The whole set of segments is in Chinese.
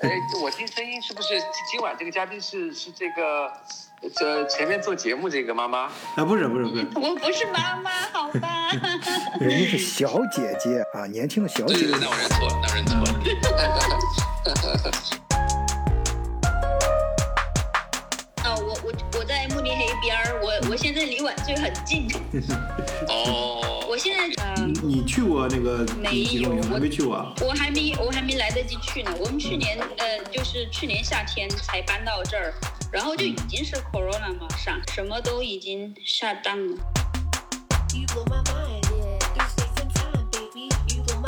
哎，我听声音是不是今晚这个嘉宾是是这个这前面做节目这个妈妈？啊，不是不是不是，我不是妈妈，好吧？人家是小姐姐啊，年轻的小姐姐。对对对，那我认错了，那我认错了。啊，我我我在慕尼黑边儿，我我现在离晚醉很近。哦，我现在呃，你你去过那个没有集中营？还没去过啊？我还没我还没来得及去呢。我们去年呃，就是去年夏天才搬到这儿，然后就已经是 corona 嘛，上什么都已经 shut down 了。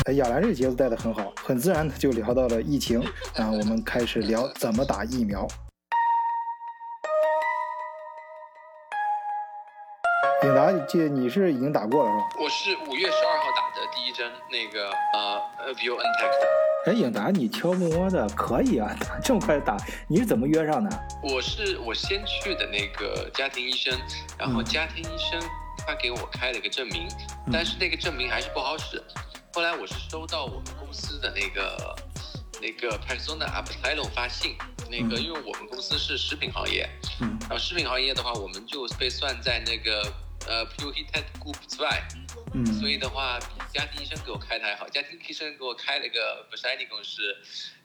哎，亚兰这个节奏带的很好，很自然的就聊到了疫情，然后我们开始聊怎么打疫苗。永达，这你是已经打过了是吧？我是五月十二号打的第一针，那个呃呃 BioNTech。哎，永达，你悄摸摸的可以啊，打 这么快打，你是怎么约上的？我是我先去的那个家庭医生，然后嗯家庭医生他给我开了一个证明，但是那个证明还是不好使。后来我是收到我们公司的那个那个 Persona Upsilon 发信，那个嗯因为我们公司是食品行业，嗯然后食品行业的话，我们就被算在那个呃 Puritet Group 之外，嗯所以的话，比家庭医生给我开的还好。家庭医生给我开了个 b e s h i n i 公是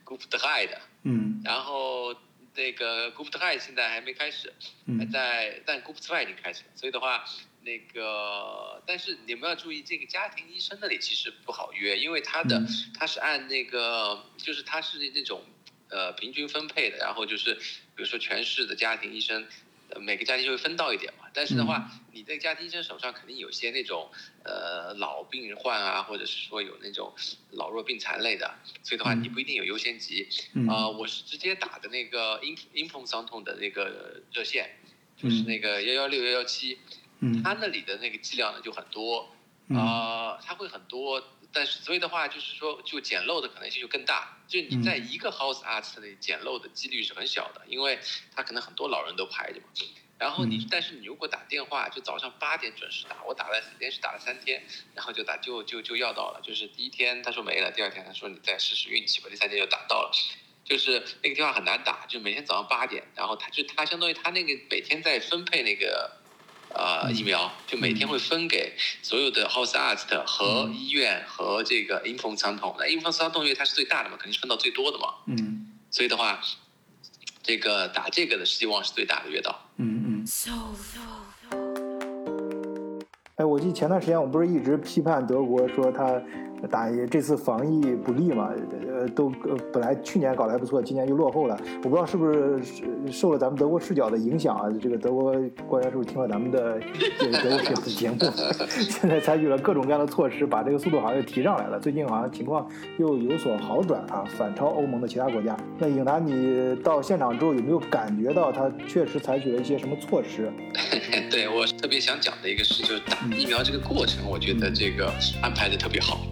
Group 的 High 的，嗯然后那个 Group 的 High 现在还没开始，还嗯在，但 Group 之外已经开始了。所以的话，那个但是你们要注意，这个家庭医生那里其实不好约，因为他的嗯他是按那个就是他是那种呃平均分配的，然后就是比如说全市的家庭医生。呃每个家庭就会分到一点嘛，但是的话，你在家庭医生手上肯定有些那种呃老病患啊，或者是说有那种老弱病残类的，所以的话嗯。你不一定有优先级。嗯。啊、我是直接打的那个阴阴风伤痛的那个热线，就是那个幺幺六幺幺七，嗯。它那里的那个剂量呢就很多，嗯。啊、它会很多，但是所以的话就是说就捡漏的可能性就更大，就你在一个 house art 里捡漏的几率是很小的，因为他可能很多老人都排着嘛。然后你，嗯但是你如果打电话，就早上八点准时打，我打了连续打了三天，然后就打就就就要到了，就是第一天他说没了，第二天他说你再试试运气吧，第三天就打到了。就是那个电话很难打，就每天早上八点，然后他就他相当于他那个每天在分配那个呃疫苗，就每天会分给所有的 house art 和医院和这个阴风伤痛。那阴风伤痛因为它是最大的嘛，肯定是分到最多的嘛，嗯所以的话，这个打这个的希望是最大的越到。嗯嗯。So, so. 哎，我记得前段时间我不是一直批判德国说他打这次防疫不利嘛，呃，都呃本来去年搞得还不错，今年又落后了。我不知道是不是是受了咱们德国视角的影响啊？这个德国官员是不是听了咱们的这个德国视角的节目，现在采取了各种各样的措施，把这个速度好像又提上来了。最近好像情况又有所好转啊，反超欧盟的其他国家。那颖达，你到现场之后有没有感觉到他确实采取了一些什么措施？对我特别想讲的一个事，就是打疫苗这个过程，我觉得这个安排的特别好，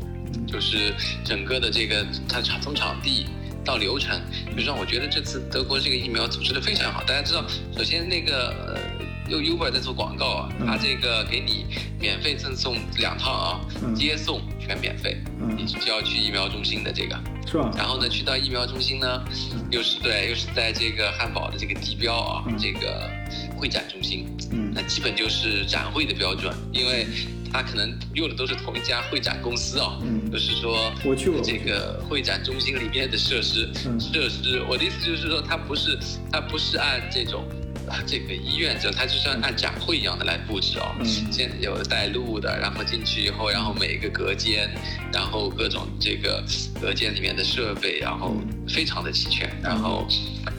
就是整个的这个它场从场地到流程，就让我觉得这次德国这个疫苗组织的非常好。大家知道，首先那个呃，用 Uber 在做广告啊，嗯。它这个给你免费赠送两趟啊，嗯。接送全免费，嗯。你只要去疫苗中心的这个。是吧？然后呢，去到疫苗中心呢，又是对，又是在这个汉堡的这个地标啊，嗯。这个会展中心，嗯。那基本就是展会的标准，因为它可能用的都是同一家会展公司啊，嗯。就是说我去过这个会展中心里面的设施，嗯。设施，我的意思就是说，它不是它不是按这种。啊，这个医院就它就像按按展会一样的来布置哦，嗯。现在有带路的，然后进去以后，然后每一个隔间，然后各种这个隔间里面的设备，然后非常的齐全，然后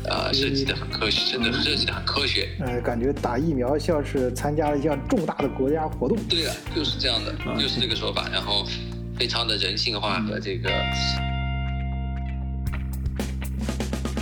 呃设计的很科学，真的设计的很科学。呃，感觉打疫苗像是参加了一项重大的国家活动。对了，就是这样的，啊就是这个说法，然后非常的人性化和这个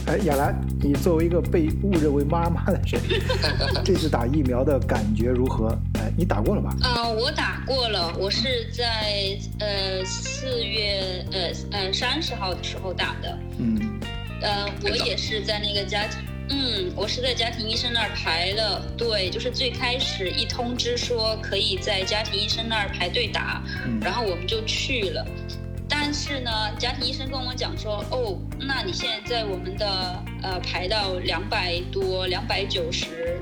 哎，亚兰，你作为一个被误认为妈妈的人，这次打疫苗的感觉如何？哎，你打过了吧？啊、我打过了，我是在呃四月呃呃三十号的时候打的，嗯呃，我也是在那个家庭，嗯，我是在家庭医生那儿排了，对，就是最开始一通知说可以在家庭医生那儿排队打，嗯然后我们就去了。但但是呢，家庭医生跟我讲说，哦，那你现在在我们的呃排到两百多、两百九十，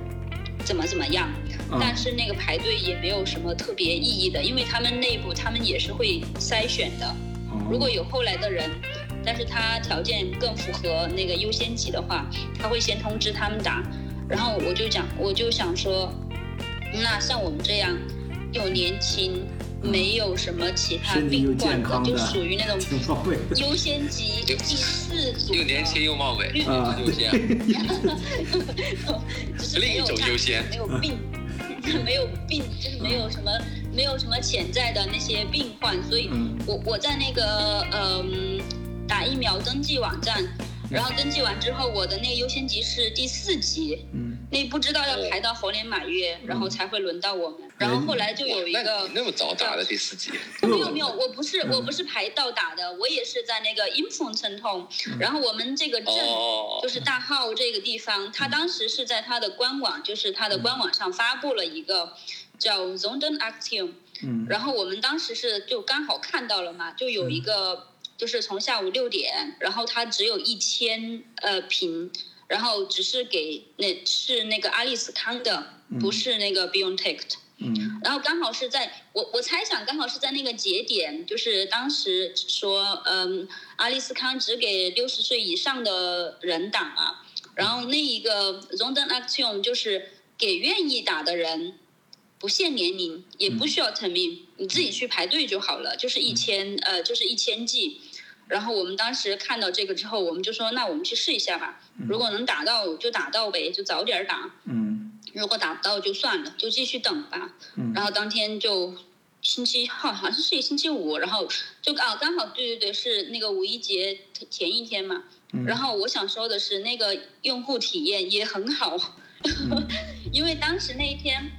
怎么怎么样？啊但是那个排队也没有什么特别意义的，因为他们内部他们也是会筛选的。哦如果有后来的人，但是他条件更符合那个优先级的话，他会先通知他们打。然后我就讲，我就想说，那像我们这样又年轻，没有什么其他病患的就属于那种优先级第四组，又年轻又貌美，啊优先，就是没另一种优先。没有病，没有病，就是没有什么没有什么潜在的那些病患，所以嗯。我我在那个嗯打疫苗登记网站，然后登记完之后，我的那个优先级是第四级，嗯，那不知道要排到猴年马月，然后才会轮到我们。然后后来就有一那个你那么早打的第四集，没有没有，我不是我不是排到打的，我也是在那个 i n f o 城痛，然后我们这个镇哦就是大号这个地方，他当时是在他的官网，就是他的官网上发布了一个叫 Zonden Actium，嗯。然后我们当时是就刚好看到了嘛，就有一个就是从下午六点，然后它只有一千呃瓶，然后只是给那是那个阿利斯康的，不是那个 BioNTech 的。嗯。然后刚好是在我我猜想刚好是在那个节点，就是当时说，嗯，阿利斯康只给六十岁以上的人打嘛，然后那一个 Zonden Action 就是给愿意打的人，不限年龄，也不需要 termin，你自己去排队就好了，就是一千呃就是一千 G。然后我们当时看到这个之后，我们就说，那我们去试一下吧，如果能打到就打到呗，就早点打。嗯如果打不到就算了，就继续等吧。嗯然后当天就星期好好像是一星期五，然后就啊刚好对对对是那个五一节前一天嘛。嗯然后我想说的是，那个用户体验也很好，嗯 因为当时那一天。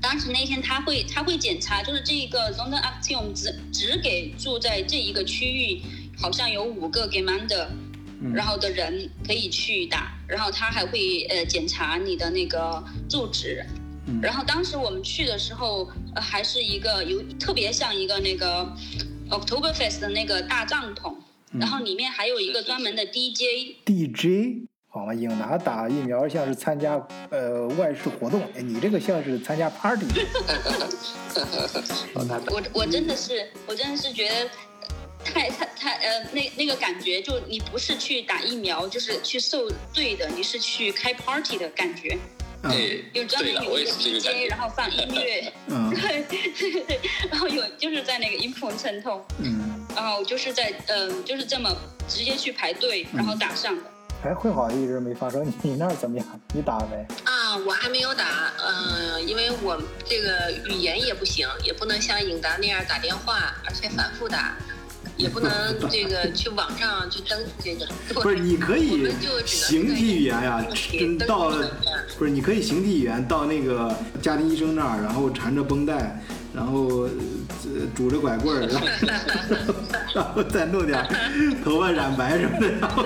当时那天他会他会检查，就是这个 Zonden Actium 只只给住在这一个区域，好像有五个 Gemander，嗯。然后的人可以去打，然后他还会呃检查你的那个住址。嗯。然后当时我们去的时候，呃、还是一个有特别像一个那个 Octoberfest 的那个大帐篷，嗯。然后里面还有一个专门的 DJ，DJ，好嘛，颖达打疫苗像是参加呃外事活动，哎你这个像是参加 party。我我真的是我真的是觉得太太太呃那那个感觉，就你不是去打疫苗，就是去受罪的，你是去开 party 的感觉，嗯对有专门有一个 DJ，觉然。后放音乐。嗯对对对对，然后有就是在那个音缝渗透，嗯然后就是在嗯、就是这么直接去排队，然后打上的。哎，会好一直没发生，你那儿怎么样？你打了没？啊，我还没有打，嗯、因为我这个语言也不行，也不能像颖达那样打电话，而且反复打，也不能这个去网上去登这个。不是，你可以形体语言呀，到不是，你可以形体语言到那个家庭医生那儿，然后缠着绷带，然后呃拄着拐棍儿，然后 然后再弄点头发染白什么的，然后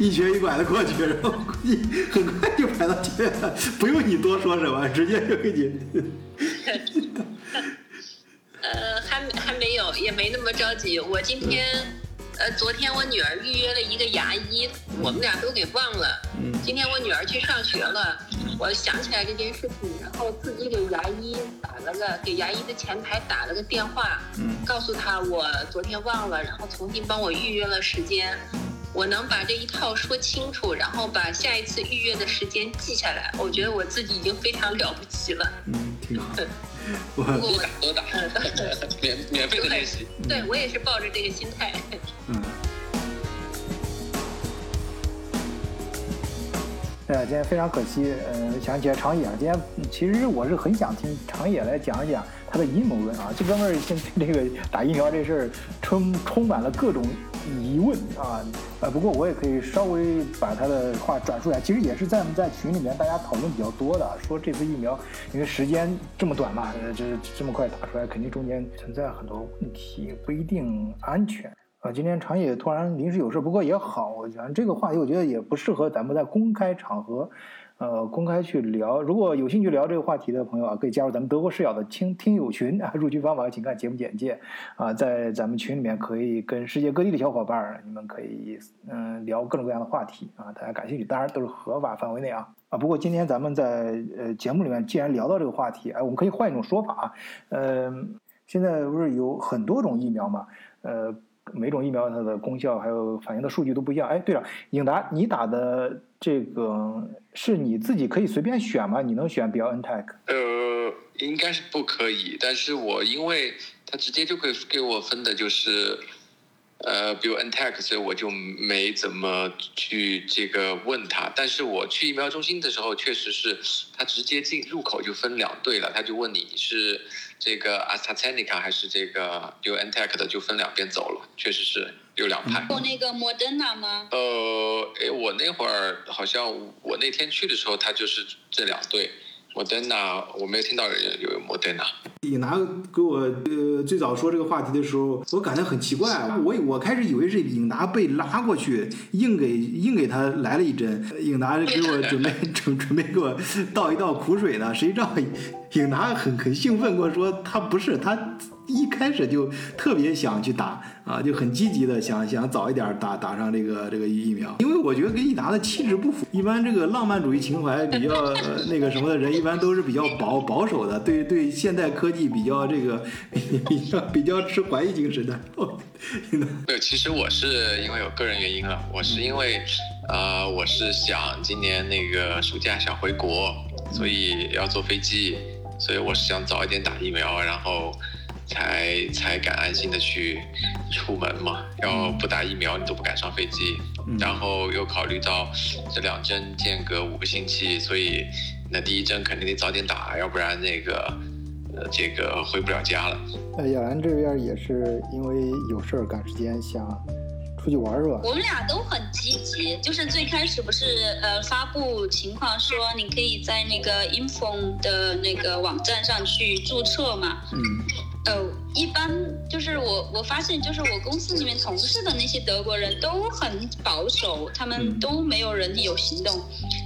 一瘸一拐的过去，然后估计很快就排到前面了，不用你多说什么，直接就给你。有，也没那么着急。我今天，呃，昨天我女儿预约了一个牙医，我们俩都给忘了。嗯今天我女儿去上学了，我想起来这件事情，然后自己给牙医打了个，给牙医的前台打了个电话，嗯告诉他我昨天忘了，然后重新帮我预约了时间。我能把这一套说清楚，然后把下一次预约的时间记下来，我觉得我自己已经非常了不起了。嗯，挺好。我不过我多打多打，免免费的练习。对我也是抱着这个心态。嗯。哎呀，今天非常可惜，呃，想起来长野，今天其实我是很想听长野来讲一讲他的阴谋论啊。这哥们儿现在这个打疫苗这事儿充充满了各种疑问啊。呃，不过我也可以稍微把他的话转述一下，其实也是在在群里面大家讨论比较多的，说这次疫苗因为时间这么短嘛，呃，就是这么快打出来，肯定中间存在很多问题，不一定安全。啊，今天长野突然临时有事，不过也好，我觉得这个话题我觉得也不适合咱们在公开场合，呃公开去聊。如果有兴趣聊这个话题的朋友啊，可以加入咱们德国视角的听听友群啊，入群方法请看节目简介啊，在咱们群里面可以跟世界各地的小伙伴儿，你们可以嗯聊各种各样的话题啊，大家感兴趣，当然都是合法范围内啊。啊，不过今天咱们在呃节目里面既然聊到这个话题，哎，我们可以换一种说法啊，呃，现在不是有很多种疫苗嘛，呃，每种疫苗它的功效还有反映的数据都不一样。哎，对了，颖达，你打的这个是你自己可以随便选吗？你能选 BioNTech？呃，应该是不可以，但是我因为他直接就可以给我分的就是，呃，比如 n t e c 所以我就没怎么去这个问他。但是我去疫苗中心的时候，确实是他直接进入口就分两队了，他就问你是这个 AstraZeneca 还是这个 b i o n t e c 的，就分两边走了，确实是有两派。有那个摩登纳吗？呃，哎，我那会儿好像我那天去的时候，他就是这两队。摩登纳，我没有听到有人有摩登纳。颖达给我呃最早说这个话题的时候，我感觉很奇怪，我我开始以为是颖达被拉过去，硬给硬给他来了一针，颖达给我准备 准准备给我倒一倒苦水呢，谁知道颖达很很兴奋跟我说他不是他。一开始就特别想去打啊，就很积极的想想早一点打打上这个这个疫苗，因为我觉得跟益达的气质不符。一般这个浪漫主义情怀比较、那个什么的人，一般都是比较保保守的，对对现代科技比较这个比较比较持怀疑精神的。对，其实我是因为有个人原因了，我是因为呃，我是想今年那个暑假想回国，所以要坐飞机，所以我是想早一点打疫苗，然后。才才敢安心的去出门嘛，要不打疫苗你都不敢上飞机，嗯、然后又考虑到这两针间隔五个星期，所以那第一针肯定得早点打，要不然那个呃这个回不了家了。呃，亚兰这边也是因为有事儿赶时间想出去玩是吧？我们俩都很积极，就是最开始不是呃发布情况说你可以在那个 Info 的那个网站上去注册嘛，嗯。呃，一般就是我我发现，就是我公司里面同事的那些德国人都很保守，他们都没有人有行动。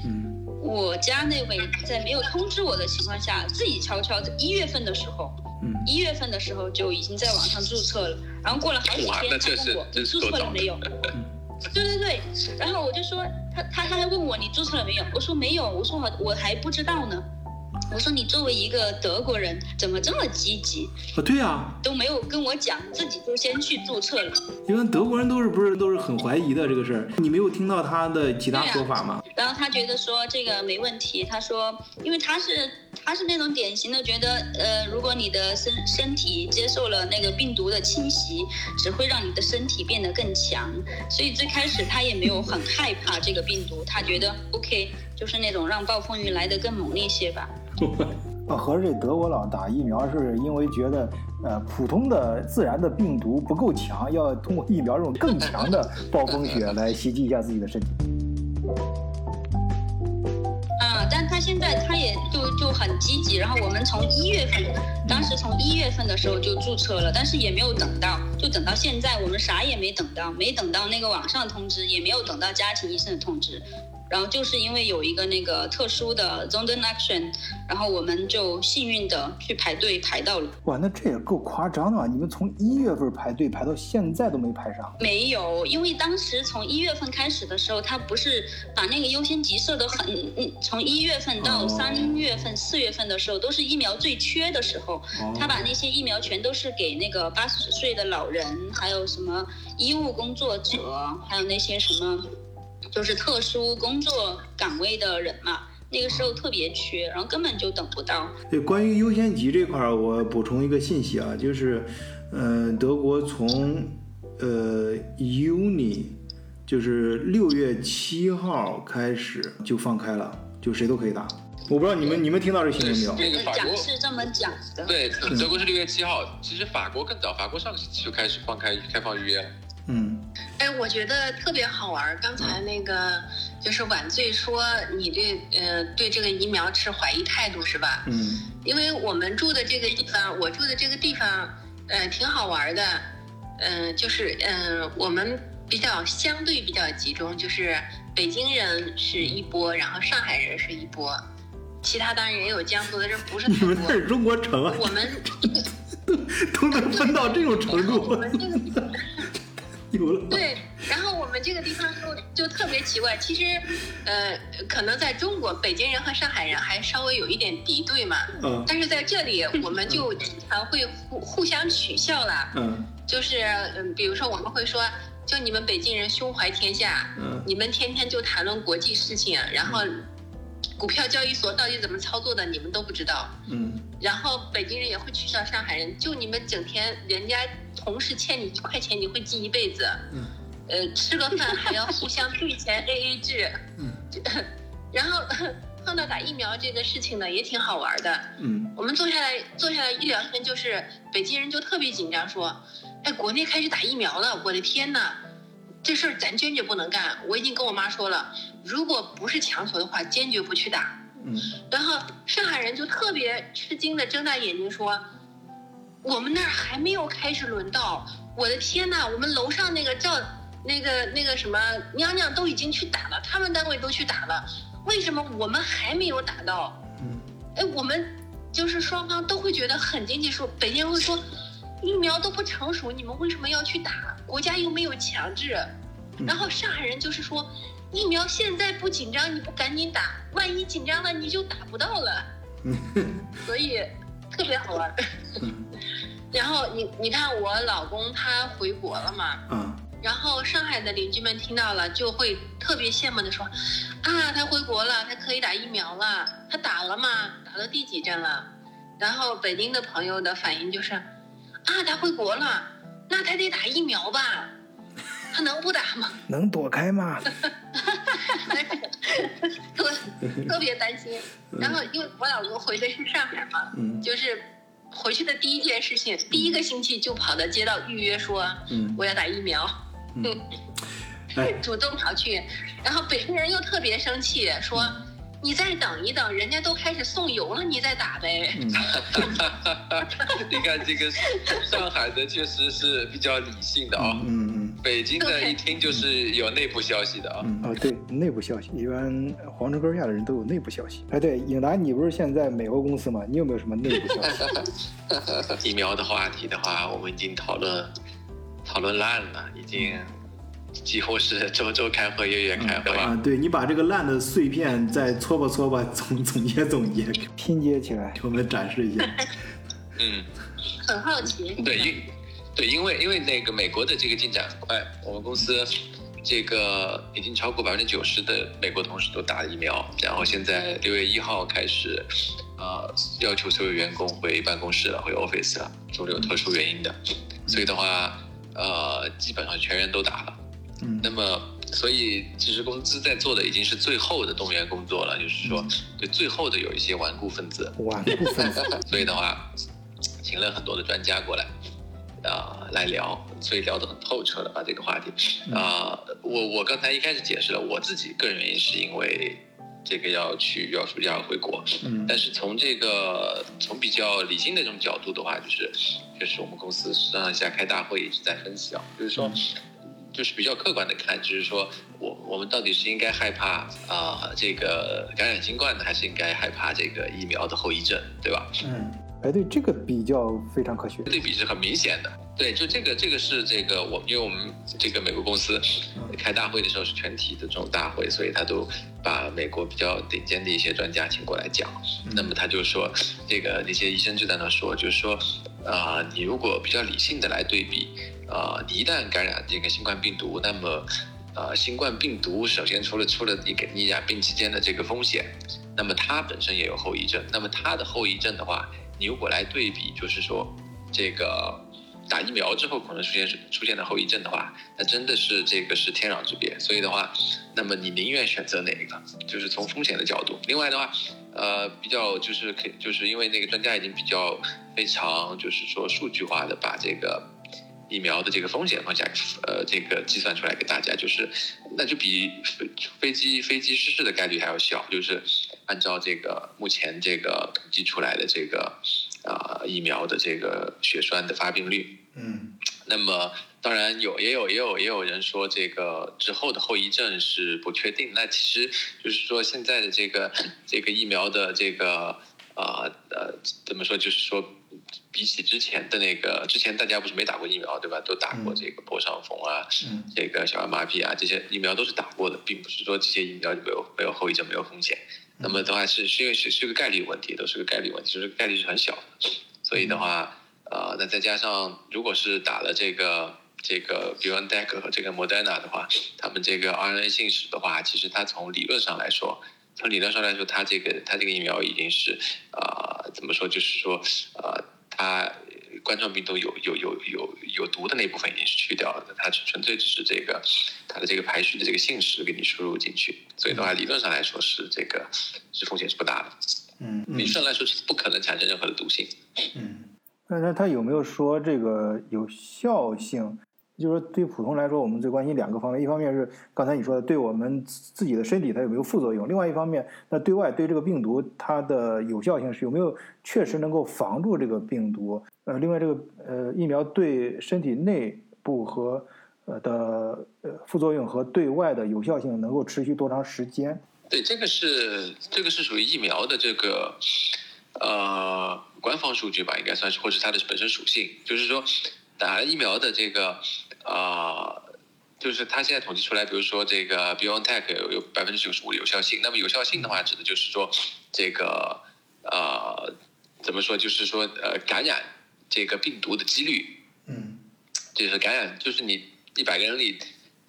嗯，我家那位在没有通知我的情况下，自己悄悄在一月份的时候，嗯，一月份的时候就已经在网上注册了，然后过了好几天，他问我你注册了没有？对对对，然后我就说他他他还问我你注册了没有？我说没有，我说我我还不知道呢。我说你作为一个德国人，怎么这么积极？啊，对呀、啊，都没有跟我讲，自己就先去注册了。因为德国人都是不是都是很怀疑的这个事儿，你没有听到他的其他说法吗？啊、然后他觉得说这个没问题，他说，因为他是他是那种典型的觉得，呃，如果你的身身体接受了那个病毒的侵袭，只会让你的身体变得更强，所以最开始他也没有很害怕这个病毒，他觉得 OK，就是那种让暴风雨来得更猛烈些吧。啊，合着这德国佬打疫苗是因为觉得，呃，普通的自然的病毒不够强，要通过疫苗这种更强的暴风雪来袭击一下自己的身体。啊，但他现在他也就就很积极，然后我们从一月份，当时从一月份的时候就注册了，但是也没有等到，就等到现在，我们啥也没等到，没等到那个网上通知，也没有等到家庭医生的通知。然后就是因为有一个那个特殊的 Zonden Action，然后我们就幸运的去排队排到了。哇，那这也够夸张的啊！你们从一月份排队排到现在都没排上？没有，因为当时从一月份开始的时候，他不是把那个优先级设得很，嗯，从一月份到三月份、四、哦、月份的时候，都是疫苗最缺的时候，哦、他把那些疫苗全都是给那个八十岁的老人，还有什么医务工作者，还有那些什么。就是特殊工作岗位的人嘛，那个时候特别缺，然后根本就等不到。对，关于优先级这块儿，我补充一个信息啊，就是，嗯、呃，德国从呃 Uni，就是六月七号开始就放开了，就谁都可以打。我不知道你们你们听到这新闻没有？那个法国是这么讲的。对，德国是六月七号，其实法国更早，法国上个星期就开始放开开放预约了。嗯，哎，我觉得特别好玩。刚才那个就是晚醉说你这呃对这个疫苗持怀疑态度是吧？嗯，因为我们住的这个地方，我住的这个地方，呃，挺好玩的。嗯、呃，就是嗯、呃，我们比较相对比较集中，就是北京人是一波，然后上海人是一波，其他当然也有江苏的人不是你们那。是中国城啊，我们 都能分到这种程度，们这个 有了。对，们这个地方就就特别奇怪，其实呃，可能在中国，北京人和上海人还稍微有一点敌对嘛，嗯。但是在这里我们就经常会互互相取笑啦，嗯。就是嗯，比如说我们会说，就你们北京人胸怀天下，嗯。你们天天就谈论国际事情，然后股票交易所到底怎么操作的，你们都不知道。嗯。然后北京人也会取笑上海人，就你们整天人家同事欠你一块钱，你会记一辈子，嗯呃，吃个饭还要互相对钱 A A 制，嗯 然后碰到打疫苗这个事情呢，也挺好玩的。嗯我们坐下来坐下来一聊天，就是北京人就特别紧张，说：“哎，国内开始打疫苗了，我的天呐，这事儿咱坚决不能干。我已经跟我妈说了，如果不是强求的话，坚决不去打。”嗯然后上海人就特别吃惊的睁大眼睛说：“我们那儿还没有开始轮到，我的天呐，我们楼上那个赵那个那个什么娘娘都已经去打了，他们单位都去打了，为什么我们还没有打到？嗯哎，我们就是双方都会觉得很经济说，北京人会说，疫苗都不成熟，你们为什么要去打？国家又没有强制。然后上海人就是说，疫苗现在不紧张，你不赶紧打，万一紧张了你就打不到了。所以特别好玩。然后你你看我老公他回国了嘛，啊然后上海的邻居们听到了，就会特别羡慕的说：“啊，他回国了，他可以打疫苗了，他打了吗？打了第几针了？”然后北京的朋友的反应就是：“啊，他回国了，那他得打疫苗吧？他能不打吗？” 能躲开吗？特特别担心。然后因为我老公回的是上海嘛，嗯就是回去的第一件事情，第一个星期就跑到街道预约说嗯我要打疫苗。嗯，哎主动跑去，然后北京人又特别生气，说：“你再等一等，人家都开始送油了，你再打呗。嗯 你看这个上海的确实是比较理性的啊、嗯嗯北京的一听就是有内部消息的啊。嗯啊，对，内部消息，一般皇城根下的人都有内部消息。哎，对，颖达，你不是现在美国公司吗？你有没有什么内部消息？疫苗的话题的话，我们已经讨论讨论烂了，已经几乎是周周开会，月月开会。啊，对你把这个烂的碎片再搓吧搓吧，总总结总结，拼接起来。给我们展示一下。嗯，”很好奇，对，因对，因为因为那个美国的这个进展很快，我们公司这个已经超过百分之九十的美国同事都打了疫苗，然后现在六月一号开始，呃，要求所有员工回办公室了，回 office 了，除了有特殊原因的，所以的话，呃，基本上全员都打了。嗯那么，所以其实公司在做的已经是最后的动员工作了，就是说对最后的有一些顽固分子，顽固分子，所以的话，请了很多的专家过来，啊、来聊，所以聊得很透彻了把这个话题。啊、我我刚才一开始解释了我自己个人原因，是因为这个要去要暑假要回国，嗯但是从这个从比较理性的这种角度的话，就是就是我们公司上下开大会一直在分析啊，就是说。就是比较客观的看，就是说我我们到底是应该害怕啊、这个感染新冠呢，还是应该害怕这个疫苗的后遗症，对吧？嗯哎，对，这个比较非常科学。对比是很明显的。对，就这个这个是这个我，因为我们这个美国公司开大会的时候是全体的这种大会，所以他都把美国比较顶尖的一些专家请过来讲。那么他就说，这个那些医生就在那说，就是说，啊、你如果比较理性的来对比，啊、你一旦感染这个新冠病毒，那么。呃，新冠病毒首先除了出了你给你染病期间的这个风险，那么它本身也有后遗症。那么它的后遗症的话，你如果来对比，就是说这个打疫苗之后可能出现出现的后遗症的话，那真的是这个是天壤之别。所以的话，那么你宁愿选择哪一个？就是从风险的角度。另外的话，呃，比较就是可就是因为那个专家已经比较非常就是说数据化的把这个。疫苗的这个风险方向，呃，这个计算出来给大家，就是那就比飞飞机飞机失事的概率还要小，就是按照这个目前这个统计出来的这个啊、疫苗的这个血栓的发病率，嗯那么当然有，也有也有也有人说这个之后的后遗症是不确定。那其实就是说现在的这个 这个疫苗的这个呃呃怎么说，就是说比起之前的那个，之前大家不是没打过疫苗对吧？都打过嗯这个破伤风啊，嗯这个小儿麻痹啊，这些疫苗都是打过的，并不是说这些疫苗就没有没有后遗症、没有风险。那么的话是是因为是是个概率问题，都是个概率问题，就是概率是很小的。所以的话，呃，那再加上如果是打了这个这个 BioNTech 和这个 Moderna 的话，他们这个 RNA 信使的话，其实它从理论上来说，从理论上来说，它这个它这个疫苗已经是啊、呃怎么说，就是说呃，它冠状病毒有有有有有毒的那部分已经是去掉了的，它纯粹只是这个它的这个排序的这个信使给你输入进去，所以的话，理论上来说是这个是风险是不大的，嗯嗯理论上来说是不可能产生任何的毒性。嗯那那他有没有说这个有效性？就是说，对普通来说，我们最关心两个方面，一方面是刚才你说的，对我们自自己的身体它有没有副作用；另外一方面，那对外对这个病毒它的有效性是有没有确实能够防住这个病毒？呃，另外这个呃疫苗对身体内部和呃的呃副作用和对外的有效性能够持续多长时间？对，这个是这个是属于疫苗的这个呃官方数据吧，应该算是，或者是它的本身属性，就是说打了疫苗的这个啊、呃就是它现在统计出来，比如说这个 BioNTech 有有百分之九十五的有效性，那么有效性的话，指的就是说这个呃怎么说，就是说呃感染这个病毒的几率嗯。就是感染，就是你一百个人里，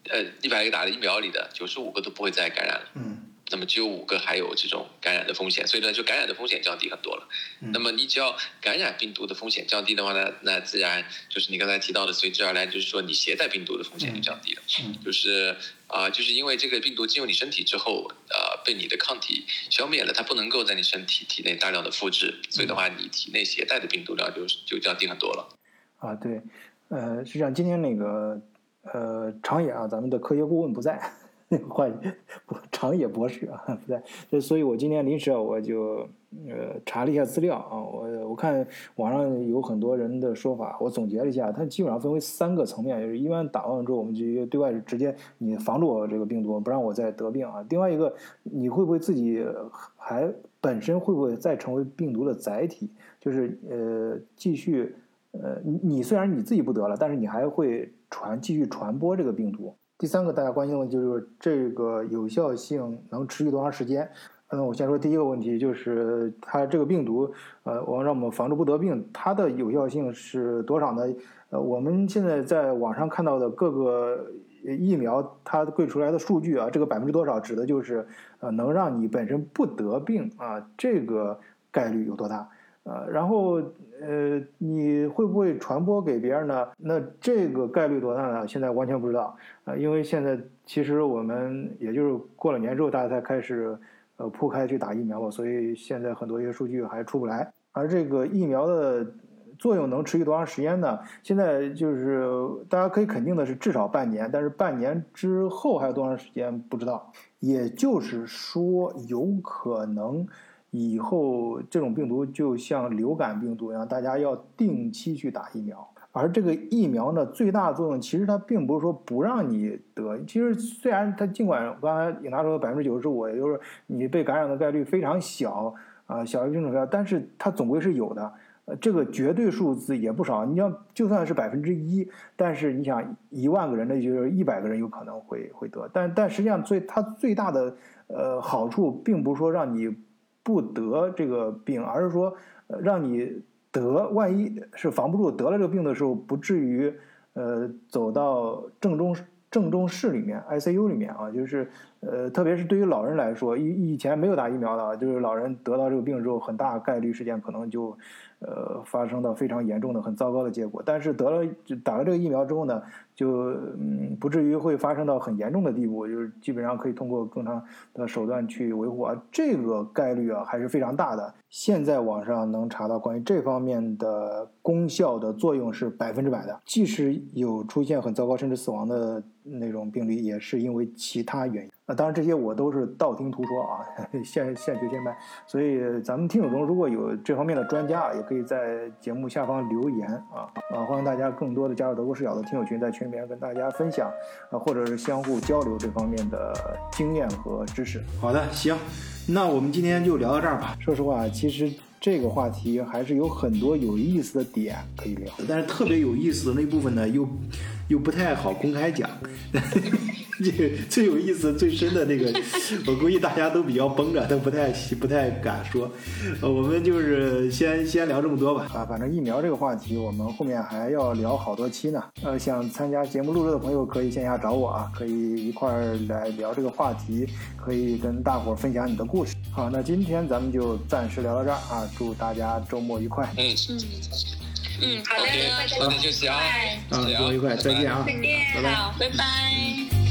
呃，一百个打了疫苗里的九十五个都不会再感染了，嗯那么只有五个还有这种感染的风险，所以呢，就感染的风险降低很多了。嗯那么你只要感染病毒的风险降低的话呢，那自然就是你刚才提到的随之而来，就是说你携带病毒的风险就降低了。嗯就是啊、就是因为这个病毒进入你身体之后，呃，被你的抗体消灭了，它不能够在你身体体内大量的复制，所以的话，你体内携带的病毒量就就降低很多了。啊，对，呃，实际上今天那个呃长野啊，咱们的科学顾问不在，换不长野博士啊不在，所以所以我今天临时啊我就呃查了一下资料啊，我我看网上有很多人的说法，我总结了一下，它基本上分为三个层面，就是一般打完之后，我们就对外直接你防住我这个病毒，不让我再得病啊。另外一个，你会不会自己还本身会不会再成为病毒的载体，就是呃继续。呃，你虽然你自己不得了，但是你还会传继续传播这个病毒。第三个大家关心的问题就是这个有效性能持续多长时间？嗯，我先说第一个问题，就是它这个病毒，呃，我让我们防治不得病，它的有效性是多少呢？呃，我们现在在网上看到的各个疫苗，它贵出来的数据啊，这个百分之多少指的就是呃能让你本身不得病啊，这个概率有多大？呃，然后呃，你会不会传播给别人呢？那这个概率多大呢？现在完全不知道啊、呃，因为现在其实我们也就是过了年之后，大家才开始呃铺开去打疫苗嘛，所以现在很多一些数据还出不来。而这个疫苗的作用能持续多长时间呢？现在就是大家可以肯定的是至少半年，但是半年之后还有多长时间不知道。也就是说，有可能。以后这种病毒就像流感病毒一样，大家要定期去打疫苗。而这个疫苗呢，最大的作用其实它并不是说不让你得，其实虽然它尽管刚才尹达说的百分之九十五，也就是你被感染的概率非常小啊，小于病种但是它总归是有的。呃，这个绝对数字也不少。你要就算是百分之一，但是你想一万个人，那就是一百个人有可能会会得。但但实际上最它最大的呃好处，并不是说让你。不得这个病，而是说，让你得，万一是防不住得了这个病的时候，不至于，呃，走到正中正中室里面 ICU 里面啊，就是，呃，特别是对于老人来说，以以前没有打疫苗的，就是老人得到这个病之后，很大概率事件可能就，呃，发生到非常严重的、很糟糕的结果。但是得了打了这个疫苗之后呢，就嗯，不至于会发生到很严重的地步，就是基本上可以通过更长的手段去维护啊，这个概率啊还是非常大的。现在网上能查到关于这方面的功效的作用是百分之百的，即使有出现很糟糕甚至死亡的那种病例，也是因为其他原因。啊，当然这些我都是道听途说啊，现现学现卖。所以咱们听友中如果有这方面的专家，也可以在节目下方留言啊啊，欢迎大家更多的加入德国视角的听友群，在群里面跟大家分享啊，或者是相互交流这方面的经验和知识。好的，行，那我们今天就聊到这儿吧。说实话，其实这个话题还是有很多有意思的点可以聊。但是特别有意思的那部分呢，又又不太好公开讲。这个最有意思、最深的那个，我估计大家都比较绷着，都不太不太敢说。呃，我们就是先先聊这么多吧。啊，反正疫苗这个话题，我们后面还要聊好多期呢。呃，想参加节目录制的朋友可以线下找我啊，可以一块儿来聊这个话题，可以跟大伙儿分享你的故事。好，那今天咱们就暂时聊到这儿啊，祝大家周末愉快。嗯嗯嗯，好的点休息啊，周末愉快，再见啊，再见。好，拜拜。